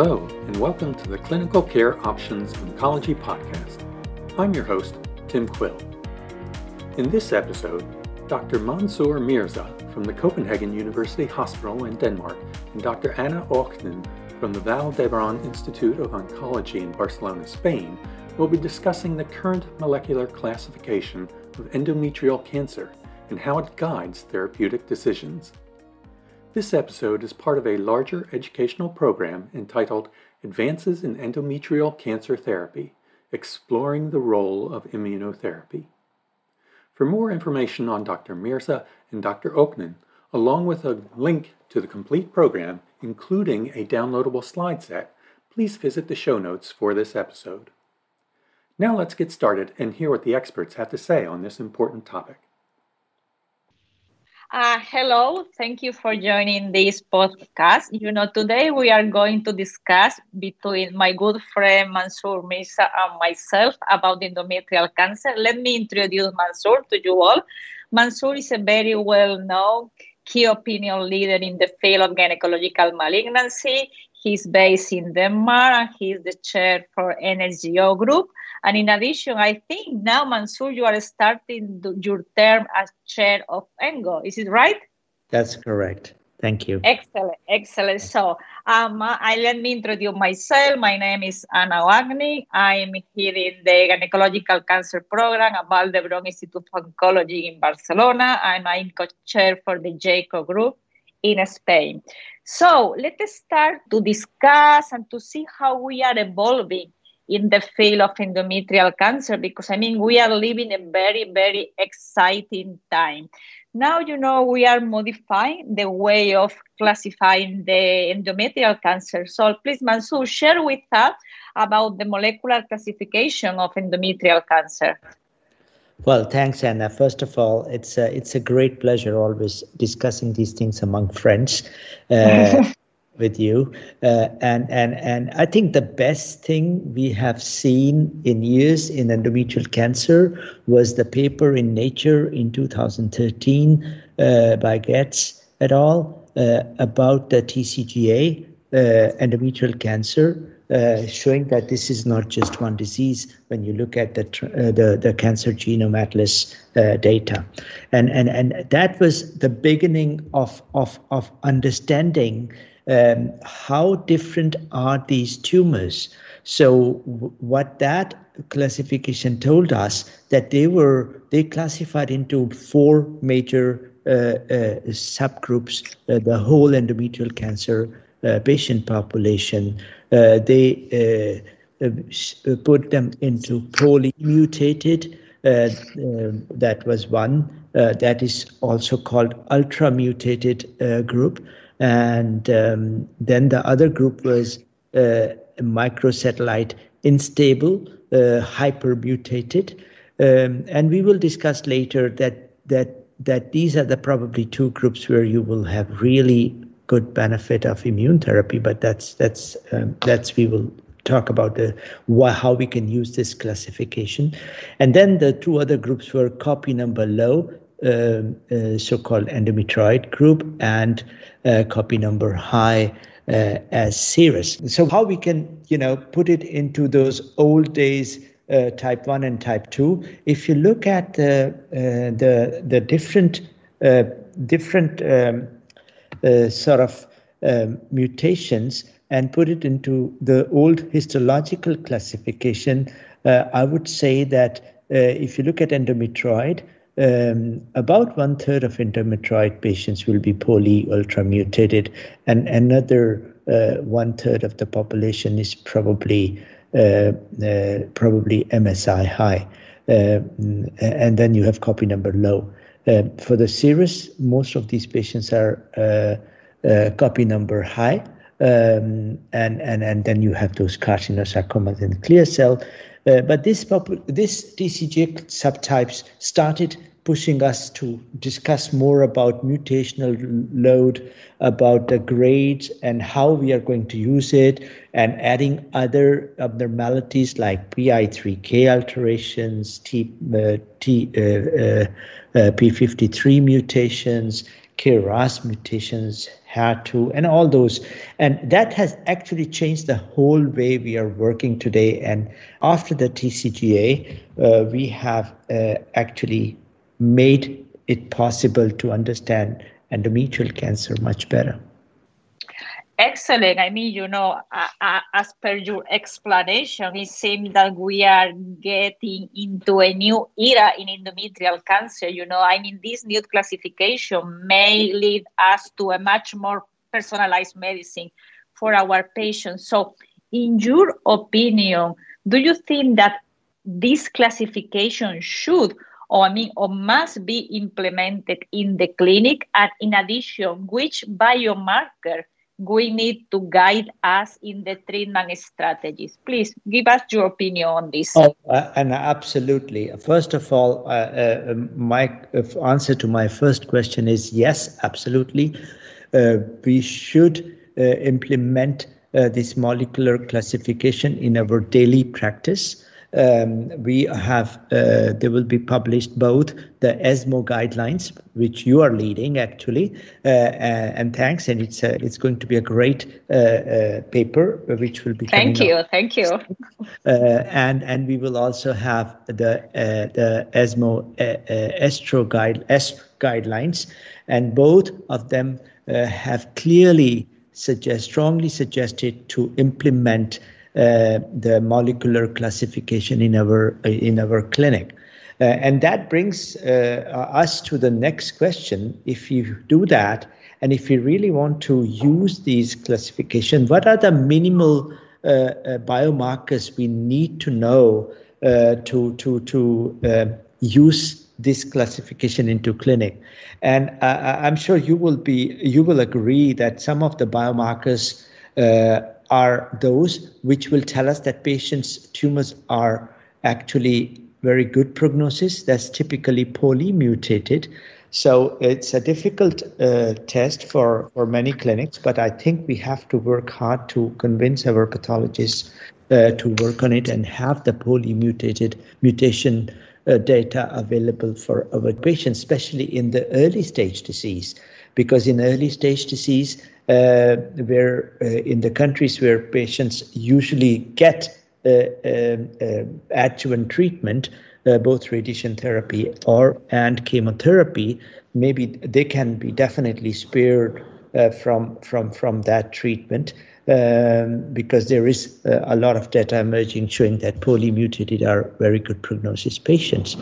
Hello, and welcome to the Clinical Care Options Oncology Podcast. I'm your host, Tim Quill. In this episode, Dr. Mansoor Mirza from the Copenhagen University Hospital in Denmark and Dr. Anna Oaknin from the Vall d'Hebron Institute of Oncology in Barcelona, Spain, will be discussing the current molecular classification of endometrial cancer and how it guides therapeutic decisions. This episode is part of a larger educational program entitled Advances in Endometrial Cancer Therapy Exploring the Role of Immunotherapy. For more information on Dr. Mirza and Dr. Oaknin, along with a link to the complete program, including a downloadable slide set, please visit the show notes for this episode. Now let's get started and hear what the experts have to say on this important topic. Uh, hello, thank you for joining this podcast. You know, today we are going to discuss between my good friend Mansoor Mirza and myself about endometrial cancer. Let me introduce Mansoor to you all. Mansoor is a very well known key opinion leader in the field of gynecological malignancy. He's based in Denmark and he's the chair for NSGO group. And in addition, I think now, Mansoor, you are starting your term as chair of ENGOT. Is it right? That's correct. Thank you. Excellent, excellent. So, um, I let me introduce myself. My name is Anna Oaknin. I'm here in the Gynecological Cancer Program at Vall d'Hebron Institute of Oncology in Barcelona. I'm a co-chair for the GEICO group in Spain. So, let us start to discuss and to see how we are evolving in the field of endometrial cancer because I mean, we are living a very, very exciting time. Now, you know, we are modifying the way of classifying the endometrial cancer. So, please, Mansoor, share with us about the molecular classification of endometrial cancer. Well, thanks, Anna. First of all, it's a, it's a great pleasure always discussing these things among friends. Uh, with you. Uh, and, and, and I think the best thing we have seen in years in endometrial cancer was the paper in Nature in 2013 uh, by Getz et al. Uh, about the TCGA, endometrial cancer. Uh, showing that this is not just one disease when you look at the uh, the, the cancer genome atlas uh, data, and and and that was the beginning of of of understanding um, how different are these tumors? So what that classification told us that they were they classified into four major uh, uh, subgroups: uh, the whole endometrial cancer uh, patient population. Uh, they uh, put them into POLE-mutated. Um, that was one. that is also called ultra mutated group and um, then the other group was uh, microsatellite unstable, uh, hypermutated, um, and we will discuss later that that that these are the probably two groups where you will have really good benefit of immune therapy. But that's that's um, that's we will talk about the why, how we can use this classification, and then the two other groups were copy number low um, uh, so-called endometrioid group and uh, copy number high uh, as serous. So how we can, you know, put it into those old days uh, type 1 and type 2 if you look at the uh, the the different uh, different um, sort of um, mutations and put it into the old histological classification i would say that if you look at endometrioid um, about one third of endometrioid patients will be POLE ultra mutated, and another uh, one third of the population is probably uh, uh, probably MSI high, uh, and then you have copy number low. Uh, for the serous, most of these patients are uh, copy number high, um, and and and then you have those carcinosarcomas and clear cell. but this this TCGA subtypes started pushing us to discuss more about mutational load, about the grades and how we are going to use it, and adding other abnormalities like PI3K alterations, T, uh, T, uh, uh, uh P53 mutations, KRAS mutations, HER2, and all those. And that has actually changed the whole way we are working today. And after the TCGA, uh, we have uh, actually made it possible to understand endometrial cancer much better. Excellent. I mean, you know, uh, as per your explanation, it seems that we are getting into a new era in endometrial cancer. You know, I mean, this new classification may lead us to a much more personalized medicine for our patients. So, in your opinion, do you think that this classification should or I mean, or must be implemented in the clinic? And in addition, which biomarker we need to guide us in the treatment strategies. Please give us your opinion on this. Oh, uh, and absolutely. First of all, uh, uh, my answer to my first question is yes, absolutely. Uh, we should uh, implement uh, this molecular classification in our daily practice um, we have uh, they will be published both the ESMO guidelines, which you are leading actually, uh, uh and thanks, and it's uh, it's going to be a great uh, uh, paper which will be. Thank you, up. thank you. and and we will also have the the ESMO Estro guide EST guidelines, and both of them have clearly suggest strongly suggested to implement the molecular classification in our uh, in our clinic. Uh, and that brings us to the next question. If you do that, and if you really want to use these classification, what are the minimal biomarkers we need to know to to to use this classification into clinic and uh, i'm sure you will be you will agree that some of the biomarkers uh, are those which will tell us that patients' tumors are actually very good prognosis. That's typically POLE-mutated. So it's a difficult uh, test for, for many clinics, but I think we have to work hard to convince our pathologists uh, to work on it and have the POLE-mutated mutation uh, data available for our patients, especially in the early stage disease. Because in early stage disease, uh, where uh, in the countries where patients usually get uh, um, adjuvant treatment, both radiation therapy or and chemotherapy, maybe they can be definitely spared from from from that treatment. Um, because there is uh, a lot of data emerging showing that POLE mutated are very good prognosis patients.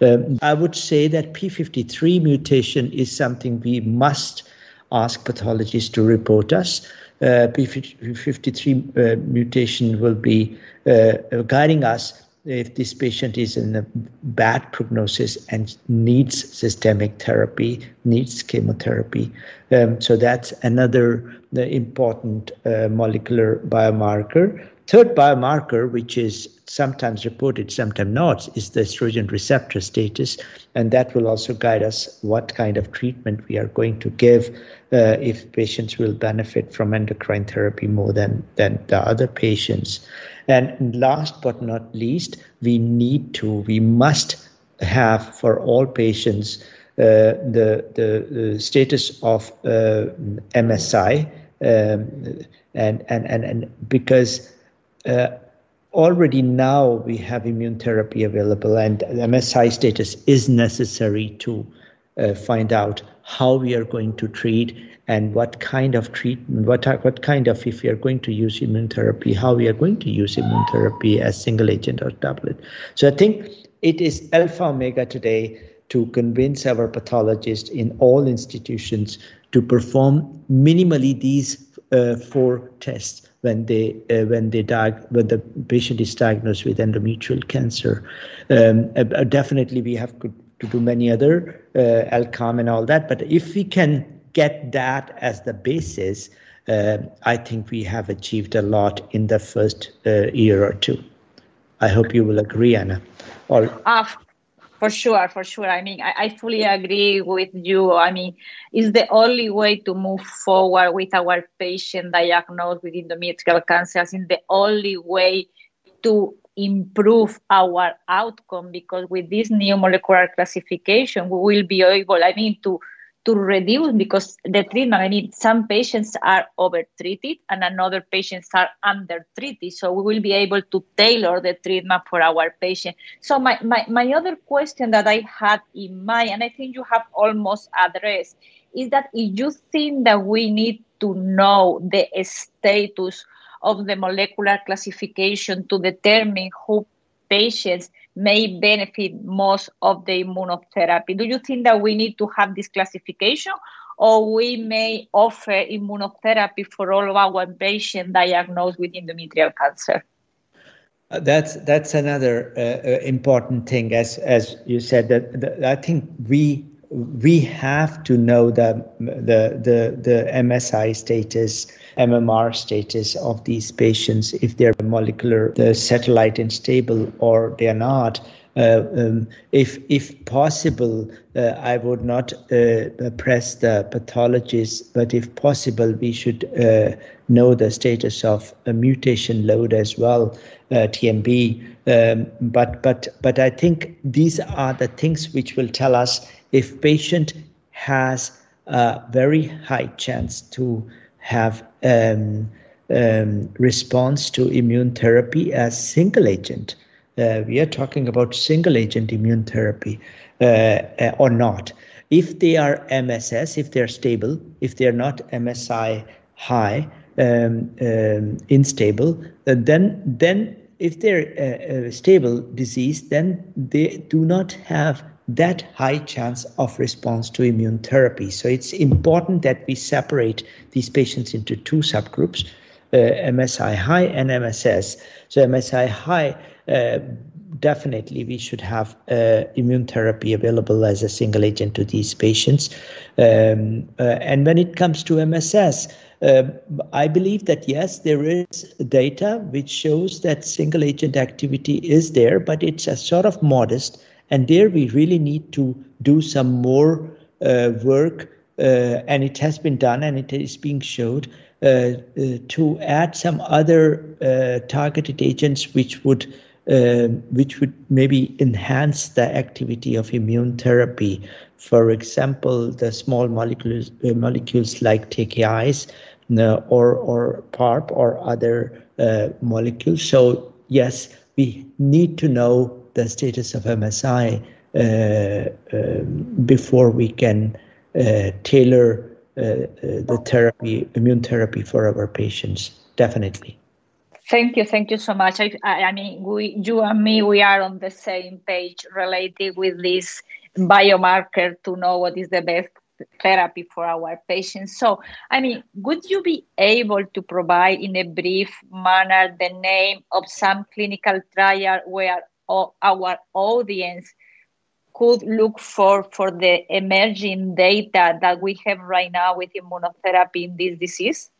Um, I would say that P53 mutation is something we must ask pathologists to report us. Uh, P53 uh, mutation will be uh, guiding us if this patient is in a bad prognosis and needs systemic therapy, needs chemotherapy. Um, so that's another uh, important uh, molecular biomarker. Third biomarker, which is sometimes reported, sometimes not, is the estrogen receptor status, and that will also guide us what kind of treatment we are going to give uh, if patients will benefit from endocrine therapy more than, than the other patients. And last but not least, we need to, we must have for all patients uh, the, the, the, status of uh, MSI, um, and, and, and, and because uh, already now we have immune therapy available, and MSI status is necessary to uh, find out how we are going to treat and what kind of treatment, what, what kind of, if we are going to use immune therapy, how we are going to use immune therapy as single agent or doublet. So I think it is alpha omega today to convince our pathologists in all institutions to perform minimally these uh, four tests when they uh, when they diag- when the patient is diagnosed with endometrial cancer. Um, uh, definitely, we have to do many other uh, L1CAM and all that, but if we can get that as the basis, uh, I think we have achieved a lot in the first uh, year or two. I hope you will agree, Anna. Or uh, for sure, for sure. I mean, I, I, fully agree with you. I mean, it's the only way to move forward with our patient diagnosed with endometrial cancer. It's the only way to improve our outcome because with this new molecular classification, we will be able, I mean, to to reduce because the treatment i mean some patients are over treated and another patients are under treated so we will be able to tailor the treatment for our patient. So my, my, my other question that i had in mind and i think you have almost addressed is that if you think that we need to know the status of the molecular classification to determine who patients may benefit most of the immunotherapy. Do you think that we need to have this classification or we may offer immunotherapy for all of our patients diagnosed with endometrial cancer? Uh, that's that's another uh, uh, important thing, as as you said. That, that I think we we have to know the the the, the MSI status, MMR status of these patients if they're molecular, the satellite unstable or they're not. Uh, um, if if possible, uh, I would not uh, press the pathologist, but if possible, we should uh, know the status of a mutation load as well, uh, TMB. Um, but but but I think these are the things which will tell us if patient has a very high chance to have um, um, response to immune therapy as single agent. Uh, we are talking about single agent immune therapy uh, uh or not. If they are MSS, if they're stable, if they're not MSI high, um, um, unstable, uh, then then if they're uh, stable disease, then they do not have that high chance of response to immune therapy. So it's important that we separate these patients into two subgroups, uh, MSI high and MSS. So MSI high, uh, definitely we should have uh, immune therapy available as a single agent to these patients. Um, uh, and when it comes to MSS, uh, I believe that yes, there is data which shows that single agent activity is there, but it's a sort of modest and there we really need to do some more uh, work, uh, and it has been done and it is being showed uh, uh to add some other uh, targeted agents which would uh, which would maybe enhance the activity of immune therapy. For example, the small molecules, molecules like TKIs or, or PARP or other molecules. So, yes, we need to know the status of MSI uh, um, before we can uh, tailor uh, the therapy, immune therapy for our patients. Definitely. Thank you, thank you so much. I, I mean, we, you and me, we are on the same page related with this biomarker to know what is the best therapy for our patients. So, I mean, would you be able to provide in a brief manner the name of some clinical trial where our audience could look for for the emerging data that we have right now with immunotherapy in this disease?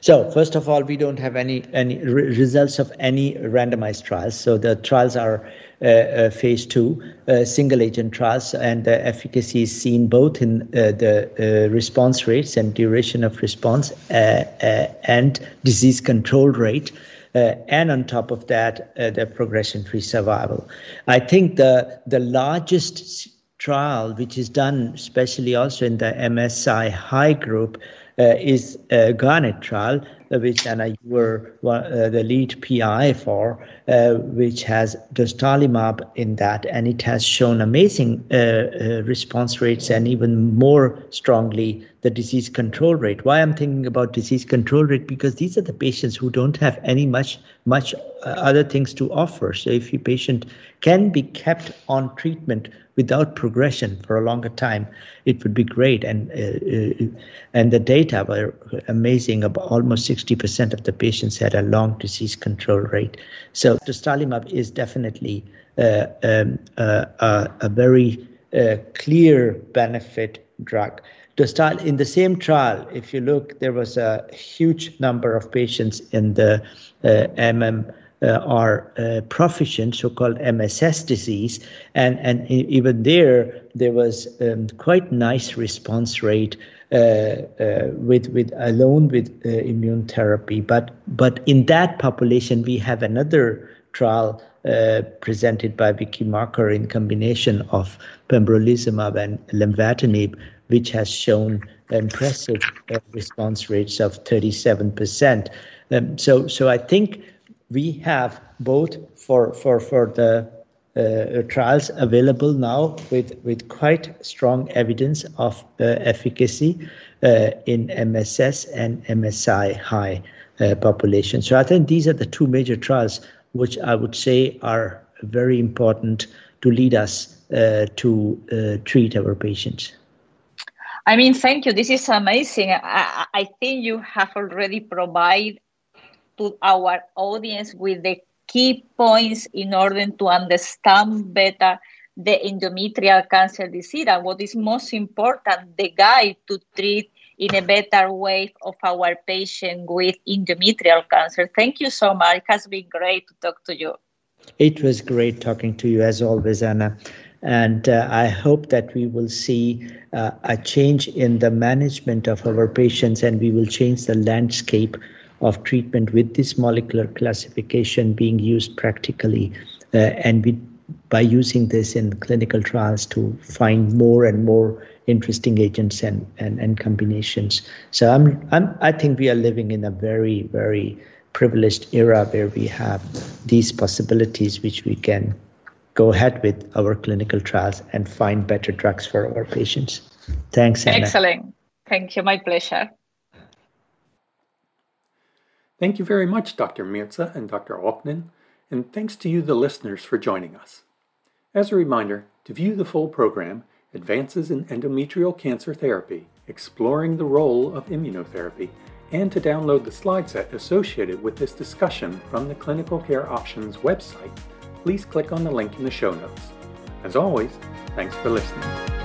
So first of all, we don't have any any re- results of any randomized trials. So the trials are uh, uh, phase two uh, single agent trials, and the efficacy is seen both in uh, the uh, response rates and duration of response uh, and disease control rate. Uh, and on top of that, uh, the progression-free survival. I think the the largest trial, which is done especially also in the MSI high group, uh, is a Garnet trial, which Anna, you were uh, the lead PI for, uh, which has dostarlimab in that, and it has shown amazing uh, response rates and even more strongly the disease control rate. Why I'm thinking about disease control rate because these are the patients who don't have any much much other things to offer. So if your patient can be kept on treatment without progression for a longer time, it would be great. And uh, uh, and the data were amazing. About almost 60% of the patients had a long disease control rate. So dostarlimab is definitely uh, um, uh, a very uh, clear benefit drug. Dostal in the same trial, if you look, there was a huge number of patients in the MM uh, are uh, proficient, so-called MSS disease, and and even there there was um, quite nice response rate uh, uh with with alone with uh, immune therapy. But but in that population we have another trial uh, presented by Vicky Makker in combination of pembrolizumab and lenvatinib, which has shown impressive response rates of 37%. Um, so, so I think we have both for for for the uh, trials available now with with quite strong evidence of uh, efficacy uh, in MSS and MSI high uh, population. So I think these are the two major trials which I would say are very important to lead us uh, to uh, treat our patients. I mean, thank you. This is amazing. I, I think you have already provided to our audience with the key points in order to understand better the endometrial cancer disease and what is most important, the guide to treat in a better way of our patient with endometrial cancer. Thank you so much. It has been great to talk to you. It was great talking to you as always, Anna. And uh, I hope that we will see uh, a change in the management of our patients and we will change the landscape of treatment with this molecular classification being used practically uh, and we, by using this in clinical trials to find more and more interesting agents and, and, and combinations. So I'm, I'm, I think we are living in a very, very privileged era where we have these possibilities which we can go ahead with our clinical trials and find better drugs for our patients. Thanks, Anna. Excellent. Thank you. My pleasure. Thank you very much, Dr. Mirza and Dr. Oaknin, and thanks to you, the listeners, for joining us. As a reminder, to view the full program, Advances in Endometrial Cancer Therapy, Exploring the Role of Immunotherapy, and to download the slide set associated with this discussion from the Clinical Care Options website, please click on the link in the show notes. As always, thanks for listening.